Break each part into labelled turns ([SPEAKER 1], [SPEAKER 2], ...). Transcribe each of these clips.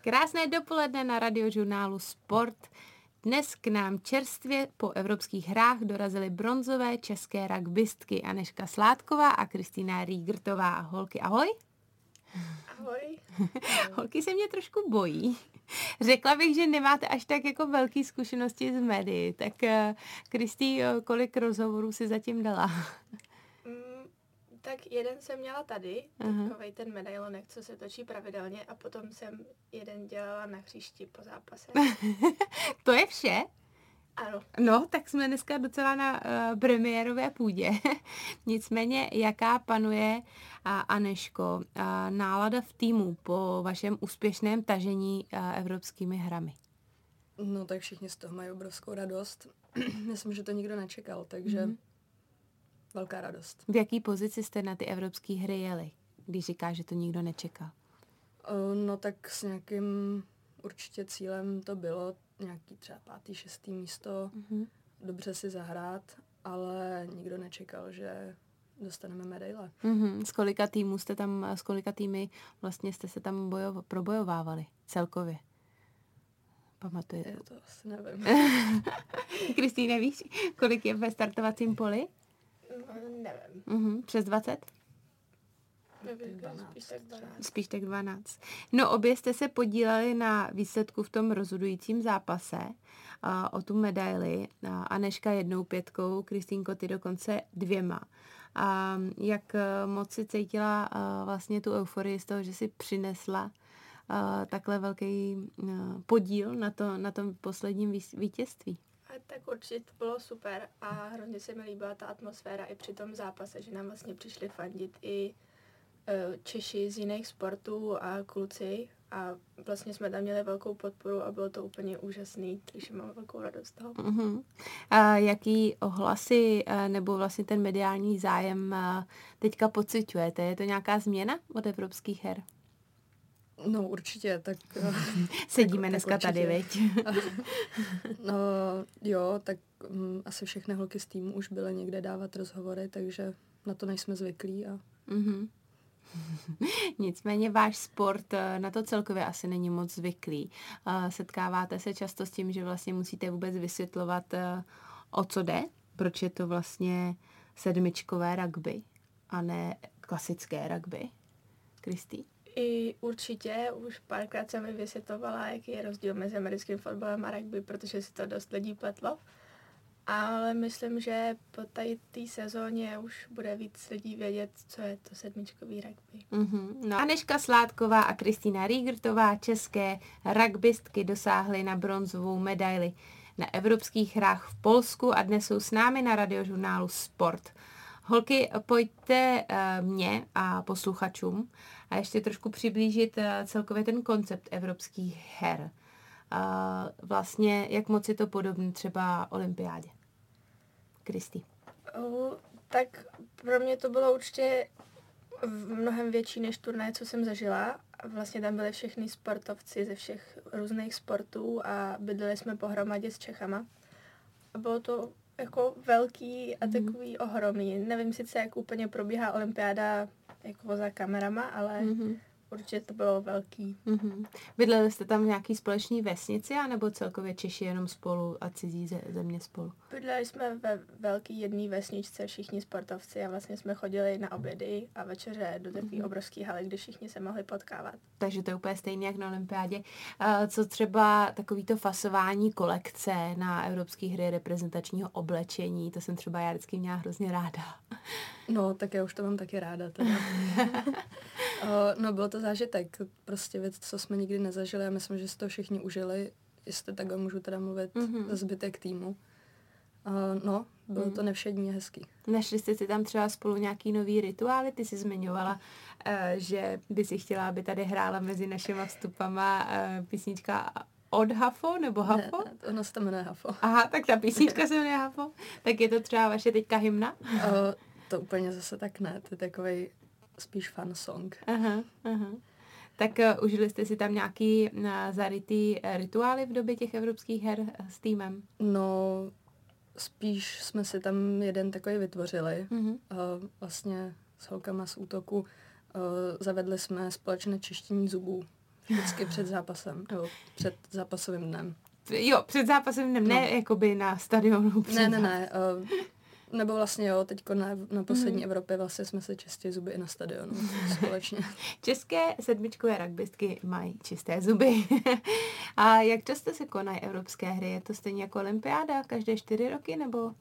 [SPEAKER 1] Krásné dopoledne na radiožurnálu Sport. Dnes k nám čerstvě po evropských hrách dorazily bronzové české rugbystky Aneška Sládková a Kristýna Rígrtová. Holky, ahoj.
[SPEAKER 2] Ahoj.
[SPEAKER 1] Holky se mě trošku bojí. Řekla bych, že nemáte až tak jako velké zkušenosti z médií. Tak Kristý, kolik rozhovorů si zatím dala?
[SPEAKER 2] Tak jeden jsem měla tady, takový ten medailonek, co se točí pravidelně a potom jsem jeden dělala na hřišti po zápase.
[SPEAKER 1] to je vše?
[SPEAKER 2] Ano.
[SPEAKER 1] No, tak jsme dneska docela na uh, premiérové půdě. Nicméně, jaká panuje, uh, Aneško, uh, nálada v týmu po vašem úspěšném tažení uh, evropskými hrami?
[SPEAKER 3] No, tak všichni z toho mají obrovskou radost. Myslím, že to nikdo nečekal, takže... Mm-hmm velká radost.
[SPEAKER 1] V jaký pozici jste na ty evropské hry jeli, když říká, že to nikdo nečekal?
[SPEAKER 3] No tak s nějakým určitě cílem to bylo nějaký třeba pátý, šestý místo, mm-hmm. dobře si zahrát, ale nikdo nečekal, že dostaneme medaile.
[SPEAKER 1] Mm-hmm. S kolika týmů jste tam, s kolika týmy vlastně jste se tam bojo, probojovávali celkově? Pamatujete?
[SPEAKER 3] Já to asi nevím.
[SPEAKER 1] Kristýne, víš, kolik je ve startovacím poli?
[SPEAKER 2] Nevím.
[SPEAKER 1] Mm-hmm. Přes 20?
[SPEAKER 2] Nevím, spíš tak 12.
[SPEAKER 1] Spíš tak 12. No obě jste se podíleli na výsledku v tom rozhodujícím zápase uh, o tu medaili. Uh, Aneška jednou pětkou, Kristýnko ty dokonce dvěma. A uh, jak uh, moc si cítila uh, vlastně tu euforii z toho, že si přinesla uh, takhle velký uh, podíl na, to, na tom posledním vítězství?
[SPEAKER 2] Tak určitě to bylo super a hrozně se mi líbila ta atmosféra i při tom zápase, že nám vlastně přišli fandit i uh, Češi z jiných sportů a kluci a vlastně jsme tam měli velkou podporu a bylo to úplně úžasný, takže mám velkou radost toho.
[SPEAKER 1] Uh-huh. A jaký ohlasy e, nebo vlastně ten mediální zájem e, teďka pocitujete? Je to nějaká změna od evropských her?
[SPEAKER 3] No určitě, tak...
[SPEAKER 1] Sedíme tak, dneska tak tady, veď?
[SPEAKER 3] no jo, tak um, asi všechny holky z týmu už byly někde dávat rozhovory, takže na to nejsme zvyklí a... Mm-hmm.
[SPEAKER 1] Nicméně váš sport eh, na to celkově asi není moc zvyklý. Eh, setkáváte se často s tím, že vlastně musíte vůbec vysvětlovat, eh, o co jde, proč je to vlastně sedmičkové rugby a ne klasické rugby. Kristý?
[SPEAKER 2] I určitě, už párkrát jsem mi vysvětlovala, jaký je rozdíl mezi americkým fotbalem a rugby, protože si to dost lidí pletlo. Ale myslím, že po tady té sezóně už bude víc lidí vědět, co je to sedmičkový rugby.
[SPEAKER 1] Mm-hmm. No. Aneška Sládková a Kristýna Rígrtová, české rugbystky, dosáhly na bronzovou medaili na evropských hrách v Polsku a dnes jsou s námi na radiožurnálu Sport. Holky, pojďte uh, mě a posluchačům a ještě trošku přiblížit uh, celkově ten koncept evropských her. Vlastně, jak moc je to podobné třeba olympiádě? Kristý.
[SPEAKER 2] Tak pro mě to bylo určitě mnohem větší než turné, co jsem zažila. Vlastně tam byli všichni sportovci ze všech různých sportů a bydleli jsme pohromadě s Čechama. A bylo to jako velký a mhm. takový mm. ohromný. Nevím sice, jak úplně probíhá olympiáda jako za kamerama, ale mm-hmm. určitě to bylo velký.
[SPEAKER 1] Mm-hmm. Bydleli jste tam v nějaký společný vesnici, anebo celkově Češi jenom spolu a cizí země spolu?
[SPEAKER 2] Bydleli jsme ve velký jedné vesničce, všichni sportovci a vlastně jsme chodili na obědy a večeře do takové mm-hmm. obrovské haly, kde všichni se mohli potkávat.
[SPEAKER 1] Takže to je úplně stejné jak na olympiádě. Co třeba takovýto fasování kolekce na evropské hry reprezentačního oblečení, to jsem třeba já vždycky měla hrozně ráda.
[SPEAKER 3] No, tak já už to mám taky ráda. Teda. no, byl to zážitek. Prostě věc, co jsme nikdy nezažili. Já myslím, že si to všichni užili. Jestli takhle můžu teda mluvit mm-hmm. za zbytek týmu. Uh, no, bylo mm. to nevšední hezký.
[SPEAKER 1] Našli jste si tam třeba spolu nějaký nový rituály? Ty jsi zmiňovala, uh, že by si chtěla, aby tady hrála mezi našimi vstupama uh, písnička od Hafo nebo Hafo?
[SPEAKER 3] Ne, ono se to jmenuje Hafo.
[SPEAKER 1] Aha, tak ta písnička se jmenuje Hafo. Tak je to třeba vaše teďka hymna? Uh,
[SPEAKER 3] to úplně zase tak ne, to je takový spíš fun song.
[SPEAKER 1] Aha, aha. Tak uh, užili jste si tam nějaký uh, zarytý uh, rituály v době těch evropských her uh, s týmem?
[SPEAKER 3] No, spíš jsme si tam jeden takový vytvořili. Uh-huh. Uh, vlastně s holkama z útoku uh, zavedli jsme společné čištění zubů Vždycky před zápasem, nebo před zápasovým dnem.
[SPEAKER 1] Jo, před zápasem dnem, no. ne jakoby na stadionu.
[SPEAKER 3] Ne, ne, ne. Uh, nebo vlastně jo, teď na, na poslední mm. Evropě vlastně jsme se čistě zuby i na stadionu společně.
[SPEAKER 1] České sedmičkové rugbystky mají čisté zuby. a jak často se konají evropské hry? Je to stejně jako olympiáda, každé čtyři roky nebo?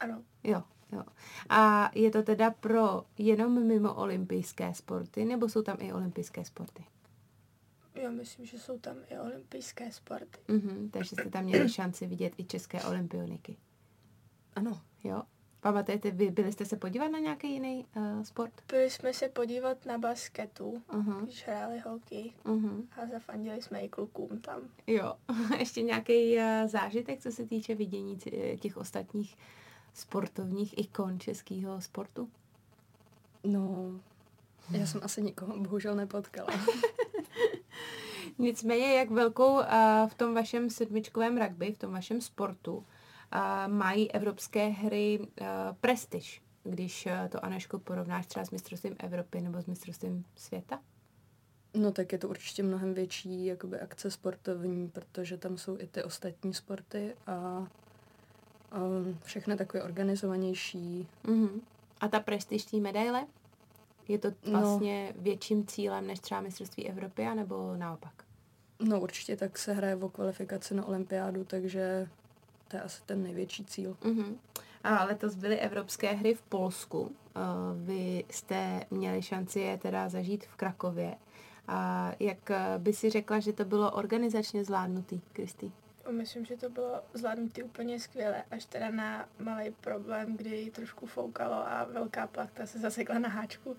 [SPEAKER 2] Ano.
[SPEAKER 1] Jo, jo. A je to teda pro jenom mimo olympijské sporty, nebo jsou tam i olympijské sporty?
[SPEAKER 2] Jo, myslím, že jsou tam i olympijské sporty.
[SPEAKER 1] Mm-hmm, takže jste tam měli šanci vidět i české olympioniky.
[SPEAKER 3] Ano.
[SPEAKER 1] Jo. Pamatujete, vy byli jste se podívat na nějaký jiný uh, sport?
[SPEAKER 2] Byli jsme se podívat na basketu, uh-huh. když hráli holky uh-huh. a zafandili jsme i klukům tam.
[SPEAKER 1] Jo, ještě nějaký uh, zážitek, co se týče vidění těch ostatních sportovních ikon českého sportu?
[SPEAKER 3] No, já jsem asi nikoho bohužel nepotkala.
[SPEAKER 1] Nicméně, jak velkou uh, v tom vašem sedmičkovém rugby, v tom vašem sportu, mají evropské hry uh, prestiž, když uh, to Aneško porovnáš třeba s mistrovstvím Evropy nebo s mistrovstvím světa?
[SPEAKER 3] No tak je to určitě mnohem větší jakoby akce sportovní, protože tam jsou i ty ostatní sporty a, a všechno takové organizovanější.
[SPEAKER 1] Uh-huh. A ta prestiž té medaile? Je to no. vlastně no, větším cílem než třeba mistrovství Evropy, nebo naopak?
[SPEAKER 3] No určitě tak se hraje o kvalifikaci na olympiádu, takže to je asi ten největší cíl.
[SPEAKER 1] Uh-huh. A letos byly evropské hry v Polsku. Vy jste měli šanci je teda zažít v Krakově. A jak eh, by si řekla, že to bylo organizačně zvládnutý, Kristý?
[SPEAKER 2] Myslím, že to bylo zvládnutý úplně skvěle, až teda na malý problém, kdy trošku foukalo a velká plachta se zasekla na háčku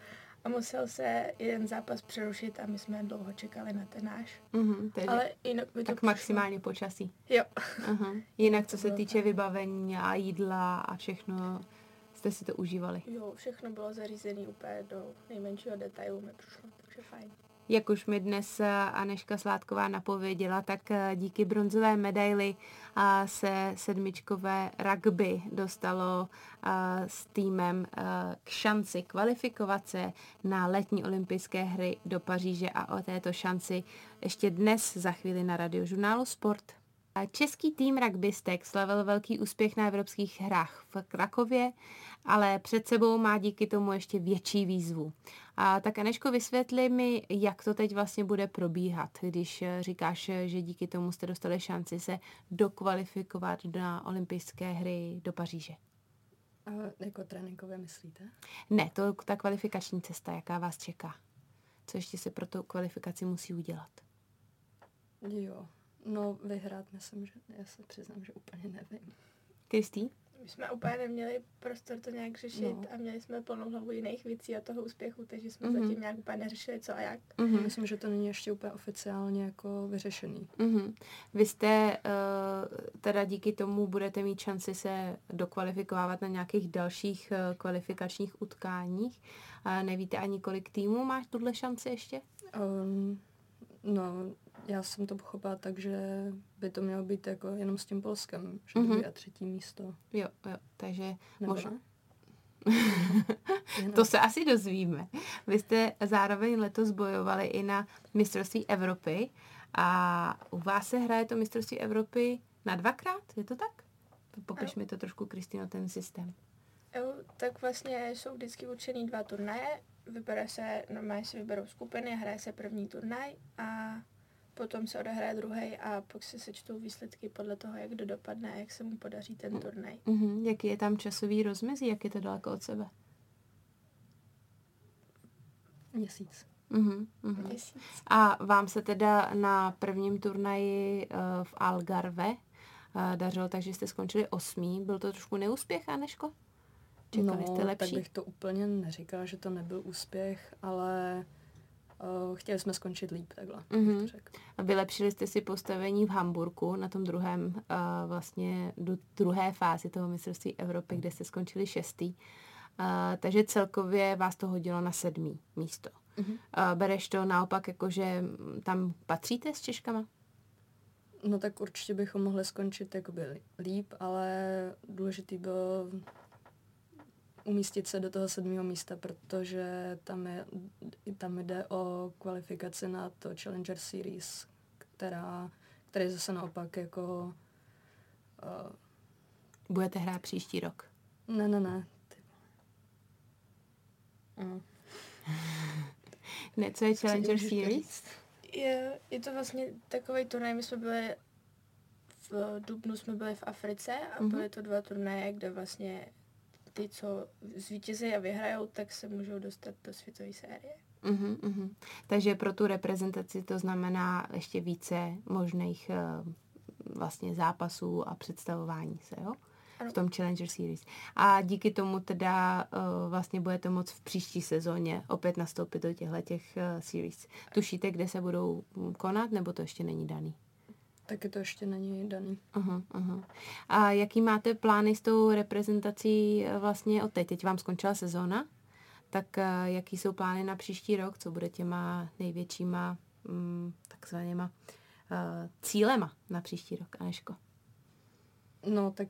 [SPEAKER 2] a musel se jeden zápas přerušit a my jsme dlouho čekali na ten náš.
[SPEAKER 1] Mm-hmm, tedy
[SPEAKER 2] Ale jinak
[SPEAKER 1] by to Tak přišlo. maximálně počasí.
[SPEAKER 2] Jo.
[SPEAKER 1] Uh-huh. Jinak, co se týče vybavení a jídla a všechno, jste si to užívali?
[SPEAKER 2] Jo, všechno bylo zařízené úplně do nejmenšího detailu, mi přišlo, takže fajn.
[SPEAKER 1] Jak už mi dnes eh, Aneška Sládková napověděla, tak eh, díky bronzové medaili eh, se sedmičkové rugby dostalo s týmem k šanci kvalifikovat se na letní olympijské hry do Paříže a o této šanci ještě dnes za chvíli na radiožurnálu Sport. Český tým rugbystek slavil velký úspěch na evropských hrách v Krakově, ale před sebou má díky tomu ještě větší výzvu. A tak Aneško, vysvětli mi, jak to teď vlastně bude probíhat, když eh, říkáš, že díky tomu jste dostali šanci se dokvalifikovat na olympijské hry do Paříže.
[SPEAKER 3] A jako tréninkově myslíte?
[SPEAKER 1] Ne, to ta kvalifikační cesta, jaká vás čeká. Co ještě se pro tu kvalifikaci musí udělat?
[SPEAKER 3] Jo, no vyhrát myslím, že já se přiznám, že úplně nevím.
[SPEAKER 1] Kristý?
[SPEAKER 2] My jsme úplně neměli prostor to nějak řešit no. a měli jsme plnou hlavu jiných věcí a toho úspěchu, takže jsme mm-hmm. zatím nějak úplně neřešili co a jak.
[SPEAKER 3] Mm-hmm. Myslím, že to není ještě úplně oficiálně jako vyřešený.
[SPEAKER 1] Mm-hmm. Vy jste uh, teda díky tomu budete mít šanci se dokvalifikovávat na nějakých dalších uh, kvalifikačních utkáních. Uh, nevíte ani kolik týmů máš tuhle šanci ještě?
[SPEAKER 3] Um, no, já jsem to pochopila tak, že by to mělo být jako jenom s tím Polskem, že mm-hmm. a třetí místo.
[SPEAKER 1] Jo, jo, takže možná. to se asi dozvíme. Vy jste zároveň letos bojovali i na mistrovství Evropy a u vás se hraje to mistrovství Evropy na dvakrát, je to tak? Popiš mi to trošku, Kristýno, ten systém.
[SPEAKER 2] Jo, tak vlastně jsou vždycky určený dva turnaje. Vybere se, normálně se vyberou skupiny, hraje se první turnaj a potom se odehraje druhý a pak se sečtou výsledky podle toho, jak kdo dopadne a jak se mu podaří ten mm. turnaj.
[SPEAKER 1] Mm-hmm. Jaký je tam časový rozmezí, jak je to daleko od sebe?
[SPEAKER 3] Měsíc.
[SPEAKER 1] Mm-hmm, mm-hmm. Měsíc. A vám se teda na prvním turnaji uh, v Algarve uh, dařilo, takže jste skončili osmý. Byl to trošku neúspěch, Aneško?
[SPEAKER 3] Čekali no, jste lepší? tak bych to úplně neříkala, že to nebyl úspěch, ale uh, chtěli jsme skončit líp, takhle. Mm-hmm.
[SPEAKER 1] A vylepšili jste si postavení v Hamburku na tom druhém, uh, vlastně do druhé fázi toho mistrovství Evropy, kde jste skončili šestý. Uh, takže celkově vás to hodilo na sedmý místo. Mm-hmm. Uh, bereš to naopak, jako že tam patříte s Češkama?
[SPEAKER 3] No tak určitě bychom mohli skončit jakoby líp, ale důležitý bylo umístit se do toho sedmého místa, protože tam, je, tam jde o kvalifikaci na to Challenger Series, která, který zase naopak jako...
[SPEAKER 1] Uh, Budete hrát příští rok?
[SPEAKER 3] Ne, ne, ne. Mm.
[SPEAKER 1] ne, co je Challenger Series?
[SPEAKER 2] Je, je to vlastně takový turnaj, my jsme byli v Dubnu jsme byli v Africe a mm-hmm. byly to dva turnaje, kde vlastně ty, co zvítězí a vyhrajou, tak se můžou dostat do světové série.
[SPEAKER 1] Uh-huh, uh-huh. Takže pro tu reprezentaci to znamená ještě více možných uh, vlastně zápasů a představování se, jo? Ano. V tom Challenger Series. A díky tomu teda uh, vlastně budete moct v příští sezóně opět nastoupit do těchto těch uh, series. Tušíte, kde se budou konat, nebo to ještě není daný?
[SPEAKER 3] Taky to ještě není daný.
[SPEAKER 1] Aha, aha. A jaký máte plány s tou reprezentací eh, vlastně od teď? Teď vám skončila sezóna, tak uh, jaký jsou plány na příští rok? Co bude těma největšíma um, takzvanýma uh, cílema na příští rok, Aneško?
[SPEAKER 3] No, tak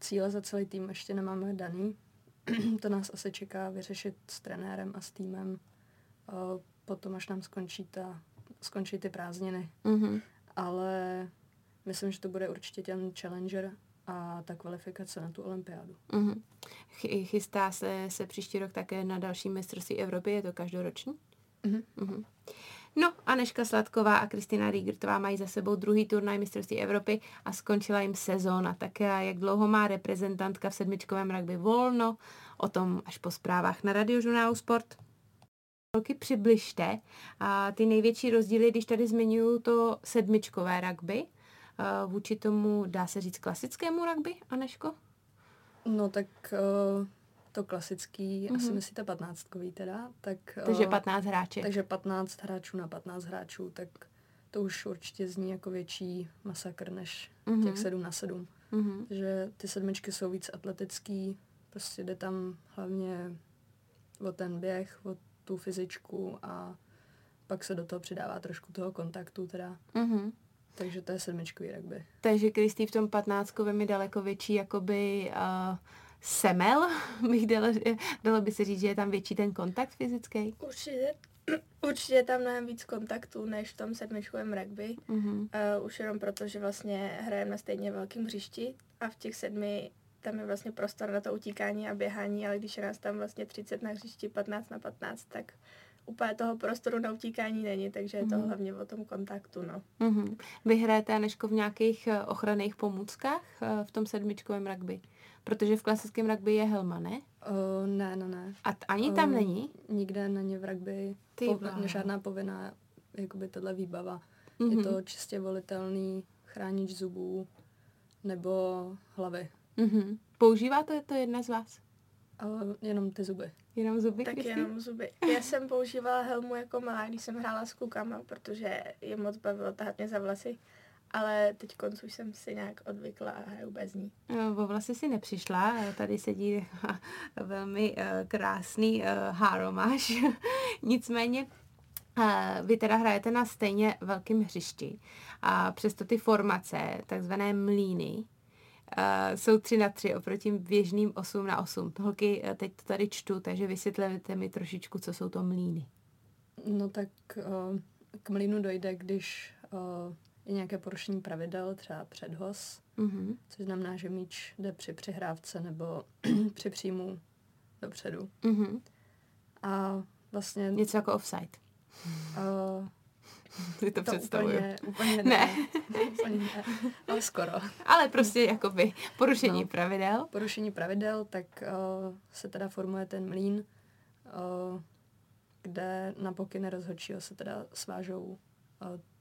[SPEAKER 3] cíle za celý tým ještě nemáme daný. to nás asi čeká vyřešit s trenérem a s týmem uh, potom, až nám skončí, ta, skončí ty prázdniny. Mm-hmm ale myslím, že to bude určitě ten challenger a ta kvalifikace na tu olympiádu.
[SPEAKER 1] Mm-hmm. Chystá se, se příští rok také na další mistrovství Evropy, je to každoroční? Mm-hmm. Mm-hmm. No, Aneška Sladková a Kristina Riegertová mají za sebou druhý turnaj mistrovství Evropy a skončila jim sezóna. Tak jak dlouho má reprezentantka v sedmičkovém rugby volno, o tom až po zprávách na radiožurnálu Sport holky přibližte a ty největší rozdíly, když tady zmiňuju to sedmičkové rugby, vůči tomu, dá se říct, klasickému rugby, Aneško?
[SPEAKER 3] No tak uh, to klasický, mm-hmm. asi myslíte patnáctkový teda, tak...
[SPEAKER 1] Uh, takže 15 hráčů.
[SPEAKER 3] Takže 15 hráčů na 15 hráčů, tak to už určitě zní jako větší masakr než mm-hmm. těch 7 na 7. Mm-hmm. Že ty sedmičky jsou víc atletický, prostě jde tam hlavně o ten běh, o tu fyzičku a pak se do toho přidává trošku toho kontaktu teda. Mm-hmm. Takže to je sedmičkový rugby.
[SPEAKER 1] Takže Kristý v tom patnáctkovém je daleko větší jakoby uh, semel, bych dalo, dalo by se říct, že je tam větší ten kontakt fyzický?
[SPEAKER 2] Určitě. Určitě je tam mnohem víc kontaktů než v tom sedmičkovém rugby. Mm-hmm. Uh, už jenom proto, že vlastně hrajeme na stejně velkém hřišti a v těch sedmi tam je vlastně prostor na to utíkání a běhání, ale když je nás tam vlastně 30 na hřišti, 15 na 15, tak úplně toho prostoru na utíkání není, takže je to mm. hlavně o tom kontaktu, no.
[SPEAKER 1] Mm-hmm. Vy hrajete, Aneško, v nějakých eh, ochranných pomůckách eh, v tom sedmičkovém rugby? Protože v klasickém rugby je helma, ne?
[SPEAKER 3] Uh, ne, no ne.
[SPEAKER 1] A t- ani uh, tam není?
[SPEAKER 3] Nikde není v rugby Ty pov- žádná povinná jakoby tohle výbava. Mm-hmm. Je mhm. to čistě volitelný chránič zubů nebo hlavy.
[SPEAKER 1] Mm-hmm. Používáte to jedna z vás?
[SPEAKER 3] Uh, jenom ty zuby.
[SPEAKER 1] Jenom zuby,
[SPEAKER 2] Tak
[SPEAKER 1] Kristi?
[SPEAKER 2] jenom zuby. Já jsem používala helmu jako malá, když jsem hrála s klukama, protože je moc bavilo tahat mě za vlasy. Ale teď koncu jsem si nějak odvykla a hraju bez ní.
[SPEAKER 1] No, o vlasy si nepřišla, tady sedí velmi uh, krásný uh, háromáš. Nicméně uh, vy teda hrajete na stejně velkém hřišti a přesto ty formace, takzvané mlíny, Uh, jsou tři na tři oproti běžným 8 na 8. Holky, uh, teď to tady čtu, takže vysvětlete mi trošičku, co jsou to mlíny.
[SPEAKER 3] No tak uh, k mlínu dojde, když uh, je nějaké porušení pravidel, třeba předhoz, mm-hmm. což znamená, že míč jde při přihrávce nebo při příjmu dopředu. Mm-hmm. A vlastně...
[SPEAKER 1] Něco jako offside.
[SPEAKER 3] Uh,
[SPEAKER 1] si to, to představuju.
[SPEAKER 3] Úplně, úplně ne. ne. úplně ne. Ale skoro.
[SPEAKER 1] Ale prostě jakoby porušení no, pravidel.
[SPEAKER 3] Porušení pravidel, tak uh, se teda formuje ten mlín, uh, kde na pokyny rozhodčího se teda svážou uh,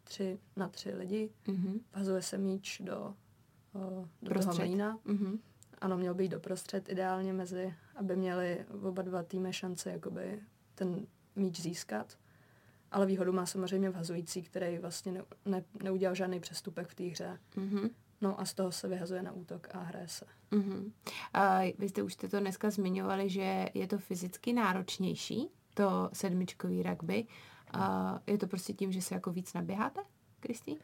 [SPEAKER 3] tři na tři lidi. Mm-hmm. Vazuje se míč do, uh, do toho mlína. Mm-hmm. Ano, měl být doprostřed ideálně mezi, aby měli oba dva týmy šance jakoby ten míč získat. Ale výhodu má samozřejmě vhazující, který vlastně ne, ne, neudělal žádný přestupek v té hře. Mm-hmm. No a z toho se vyhazuje na útok a hraje se.
[SPEAKER 1] Mm-hmm. A vy jste už jste to dneska zmiňovali, že je to fyzicky náročnější, to sedmičkový rugby. A je to prostě tím, že se jako víc naběháte, Kristý?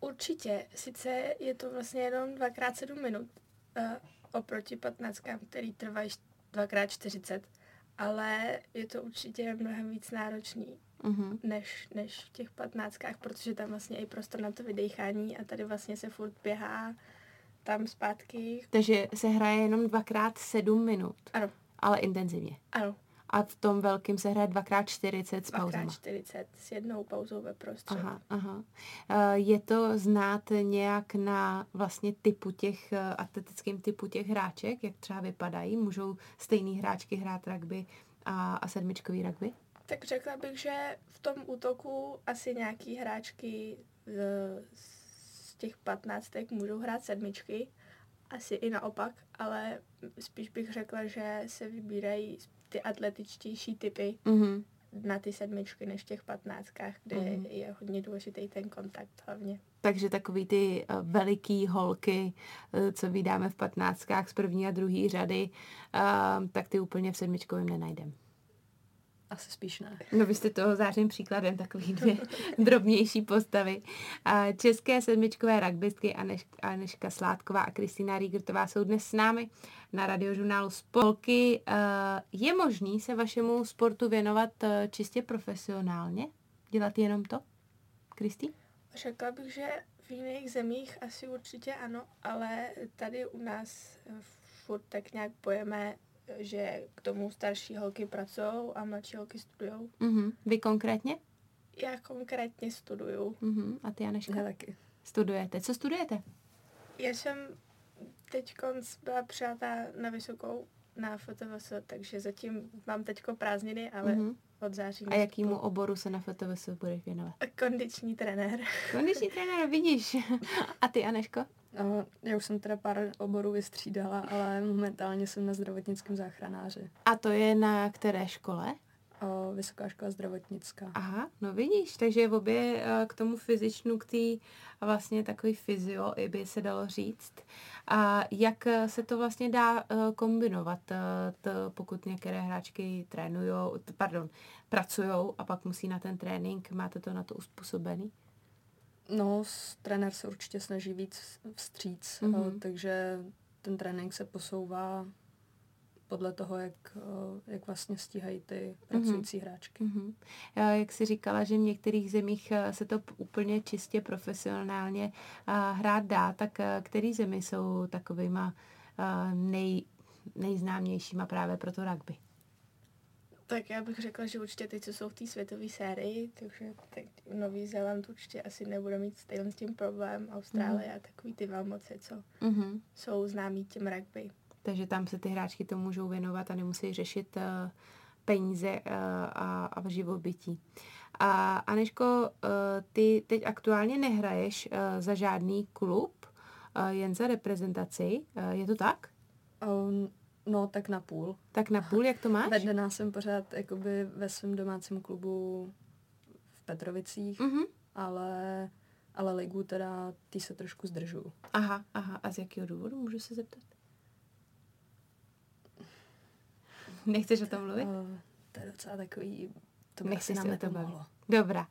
[SPEAKER 2] Určitě. Sice je to vlastně jenom dvakrát sedm minut uh, oproti patnáctkám, který trvají 2x40, ale je to určitě mnohem víc náročný uh-huh. než, než v těch patnáctkách, protože tam vlastně je prostor na to vydechání a tady vlastně se furt běhá tam zpátky.
[SPEAKER 1] Takže se hraje jenom dvakrát sedm minut.
[SPEAKER 2] Ano.
[SPEAKER 1] Ale intenzivně.
[SPEAKER 2] Ano.
[SPEAKER 1] A v tom velkým se hraje dvakrát 40 s pauzama.
[SPEAKER 2] Dvakrát 40 s jednou pauzou ve prostředí.
[SPEAKER 1] Aha, aha. Eh, je to znát nějak na vlastně typu těch, eh, atletickým typu těch hráček, jak třeba vypadají? Můžou stejný hráčky hrát rugby a, a sedmičkový rugby?
[SPEAKER 2] Tak řekla bych, že v tom útoku asi nějaký hráčky z, z těch patnáctek můžou hrát sedmičky, asi i naopak, ale spíš bych řekla, že se vybírají ty atletičtější typy mm-hmm. na ty sedmičky než v těch patnáctkách, kde mm-hmm. je hodně důležitý ten kontakt hlavně.
[SPEAKER 1] Takže takový ty uh, veliký holky, uh, co vydáme v patnáctkách z první a druhé řady, uh, tak ty úplně v sedmičkovém nenajdeme.
[SPEAKER 3] Asi spíš ne.
[SPEAKER 1] No vy jste toho zářným příkladem, takový dvě drobnější postavy. České sedmičkové rugbystky Aneš, Aneška Sládková a Kristýna Rígertová jsou dnes s námi na radiožurnálu Spolky. Je možný se vašemu sportu věnovat e, čistě profesionálně? Dělat jenom to? Kristý?
[SPEAKER 2] Řekla bych, že v jiných zemích asi určitě ano, ale tady u nás furt tak nějak pojeme že k tomu starší holky pracují a mladší holky studují.
[SPEAKER 1] Mm-hmm. Vy konkrétně?
[SPEAKER 2] Já konkrétně studuju.
[SPEAKER 1] Mm-hmm. A ty, Aneška?
[SPEAKER 3] Já taky.
[SPEAKER 1] Studujete. Co studujete?
[SPEAKER 2] Já jsem teď byla přijatá na vysokou na FTVS, takže zatím mám teďko prázdniny, ale mm-hmm. od září.
[SPEAKER 1] A jakýmu oboru se na FTVS budeš věnovat?
[SPEAKER 2] Kondiční trenér.
[SPEAKER 1] Kondiční trenér, vidíš. A ty, Aneško?
[SPEAKER 3] No, já už jsem teda pár oborů vystřídala, ale momentálně jsem na zdravotnickém záchranáři.
[SPEAKER 1] A to je na které škole?
[SPEAKER 3] O, Vysoká škola zdravotnická.
[SPEAKER 1] Aha, no vidíš, takže v obě eh, k tomu fyzičnu, k té vlastně takový fyzio, i by se dalo říct. A jak se to vlastně dá eh, kombinovat, eh, to, pokud některé hráčky trénují, pardon, pracují a pak musí na ten trénink, máte to na to uspůsobený?
[SPEAKER 3] No, trenér se určitě snaží víc vstříc, mm-hmm. takže ten trénink se posouvá podle toho, jak, eh, jak vlastně stíhají ty pracující mm-hmm. hráčky. Mm-hmm.
[SPEAKER 1] Jak jsi říkala, že v některých zemích se to úplně čistě profesionálně hrát dá, tak který zemi jsou takovýma nej, nejznámějšíma právě pro to rugby?
[SPEAKER 2] Tak já bych řekla, že určitě ty, co jsou v té světové sérii, takže tak Nový Zéland určitě asi nebude mít stejný s tím problém. Austrálie mm. a takový ty velmoci, co mm-hmm. jsou známí tím rugby.
[SPEAKER 1] Takže tam se ty hráčky to můžou věnovat a nemusí řešit uh, peníze uh, a, a živobytí. A Aneško, uh, ty teď aktuálně nehraješ uh, za žádný klub, uh, jen za reprezentaci, uh, je to tak?
[SPEAKER 3] Um, No, tak na půl.
[SPEAKER 1] Tak na půl, jak to máš?
[SPEAKER 3] Vedená jsem pořád jakoby ve svém domácím klubu v Petrovicích, mm-hmm. ale, ale ligu teda ty se trošku zdržu.
[SPEAKER 1] Aha, aha. A z jakého důvodu, můžu se zeptat? Nechceš o tom mluvit? Uh,
[SPEAKER 3] to je docela takový, to
[SPEAKER 1] by se o tom mohlo. Dobrá.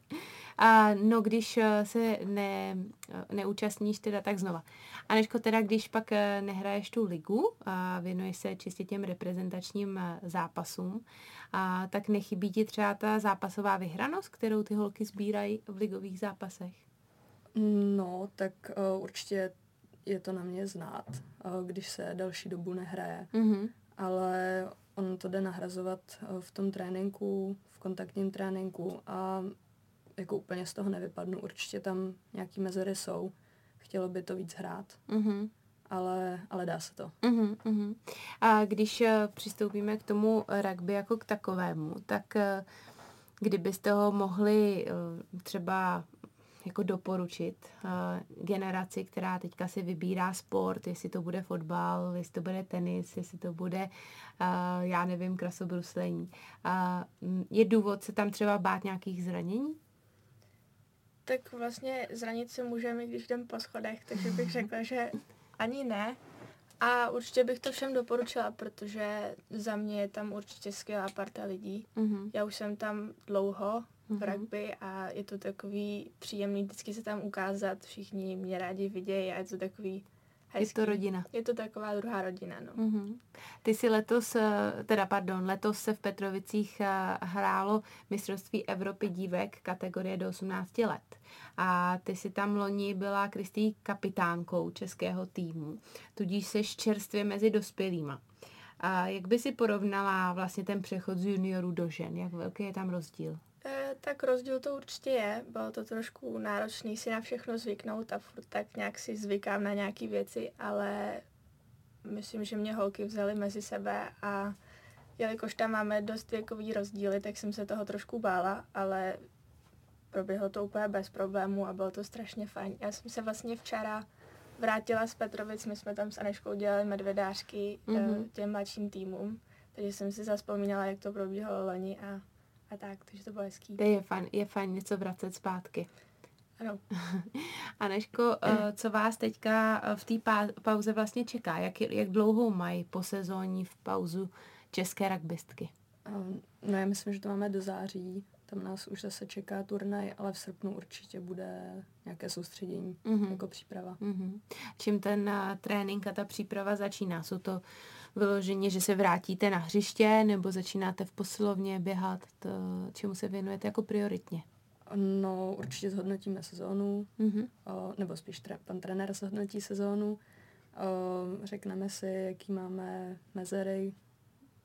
[SPEAKER 1] A no, když eh, se ne, eh, neúčastníš teda, tak znova. A nežko teda, když pak eh, nehraješ tu ligu a věnuješ se čistě těm reprezentačním zápasům, a tak nechybí ti třeba ta zápasová vyhranost, kterou ty holky sbírají v ligových zápasech?
[SPEAKER 3] No, tak uh, určitě je to na mě znát, uh, když se další dobu nehraje. Mm-hmm. Ale on to jde nahrazovat uh, v tom tréninku, v kontaktním tréninku a jako úplně z toho nevypadnu. Určitě tam nějaký mezery jsou. Chtělo by to víc hrát. Mm-hmm. Ale, ale dá se to.
[SPEAKER 1] Uh-huh, uh-huh. A když uh, přistoupíme k tomu rugby jako k takovému, tak uh, kdybyste ho mohli uh, třeba jako doporučit uh, generaci, která teďka si vybírá sport, jestli to bude fotbal, jestli to bude tenis, jestli to bude, uh, já nevím, krasobruslení. Uh, je důvod se tam třeba bát nějakých zranění?
[SPEAKER 2] Tak vlastně zranit se můžeme, když jdem po schodech, takže bych řekla, že ani ne. A určitě bych to všem doporučila, protože za mě je tam určitě skvělá parta lidí. Mm-hmm. Já už jsem tam dlouho v mm-hmm. rugby a je to takový příjemný vždycky se tam ukázat. Všichni mě rádi vidějí a je to takový
[SPEAKER 1] hezký. Je to rodina.
[SPEAKER 2] Je to taková druhá rodina, no.
[SPEAKER 1] Mm-hmm. Ty si letos, eh, teda pardon, letos se v Petrovicích eh, hrálo mistrovství Evropy dívek kategorie do 18 let. A ty si tam loni byla Kristý kapitánkou českého týmu, tudíž seš čerstvě mezi dospělýma. A jak by si porovnala vlastně ten přechod z juniorů do žen? Jak velký je tam rozdíl?
[SPEAKER 2] Tak rozdíl to určitě je. Bylo to trošku náročný si na všechno zvyknout a furt tak nějak si zvykám na nějaké věci, ale myslím, že mě holky vzaly mezi sebe a jelikož tam máme dost věkový rozdíly, tak jsem se toho trošku bála, ale proběhlo to úplně bez problémů a bylo to strašně fajn. Já jsem se vlastně včera vrátila z Petrovic, my jsme tam s Aneškou dělali medvedářky mm-hmm. těm mladším týmům, takže jsem si zaspomínala, jak to probíhalo loni a, a tak, takže to bylo hezký.
[SPEAKER 1] To je fajn, je fajn něco vracet zpátky.
[SPEAKER 2] Ano.
[SPEAKER 1] Aneško, eh, co vás teďka eh, v té pauze vlastně čeká? Jak, jak dlouhou mají po sezóní v pauzu české rugbystky?
[SPEAKER 3] No já myslím, že to máme do září, tam nás už zase čeká turnaj, ale v srpnu určitě bude nějaké soustředění mm-hmm. jako příprava.
[SPEAKER 1] Mm-hmm. Čím ten uh, trénink a ta příprava začíná? Jsou to vyloženě, že se vrátíte na hřiště nebo začínáte v posilovně běhat? To, čemu se věnujete jako prioritně?
[SPEAKER 3] No, určitě zhodnotíme sezónu, mm-hmm. o, nebo spíš tre- pan trenér zhodnotí sezónu. O, řekneme si, jaký máme mezery,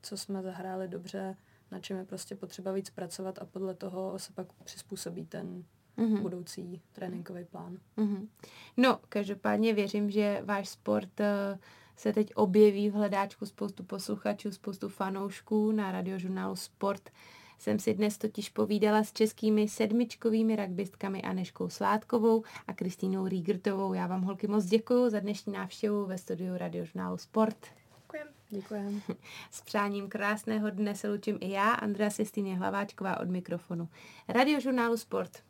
[SPEAKER 3] co jsme zahráli dobře, na čem je prostě potřeba víc pracovat a podle toho se pak přizpůsobí ten mm-hmm. budoucí tréninkový plán.
[SPEAKER 1] Mm-hmm. No, každopádně věřím, že váš sport uh, se teď objeví v hledáčku spoustu posluchačů, spoustu fanoušků na radiožurnálu Sport. Jsem si dnes totiž povídala s českými sedmičkovými rugbystkami Aneškou Sládkovou a Kristýnou Rígrtovou. Já vám holky moc děkuji za dnešní návštěvu ve studiu radiožurnálu Sport.
[SPEAKER 3] Děkujeme.
[SPEAKER 1] S přáním krásného dne se lučím i já, Andrea Sestýně Hlaváčková od mikrofonu. Radiožurnálu Sport.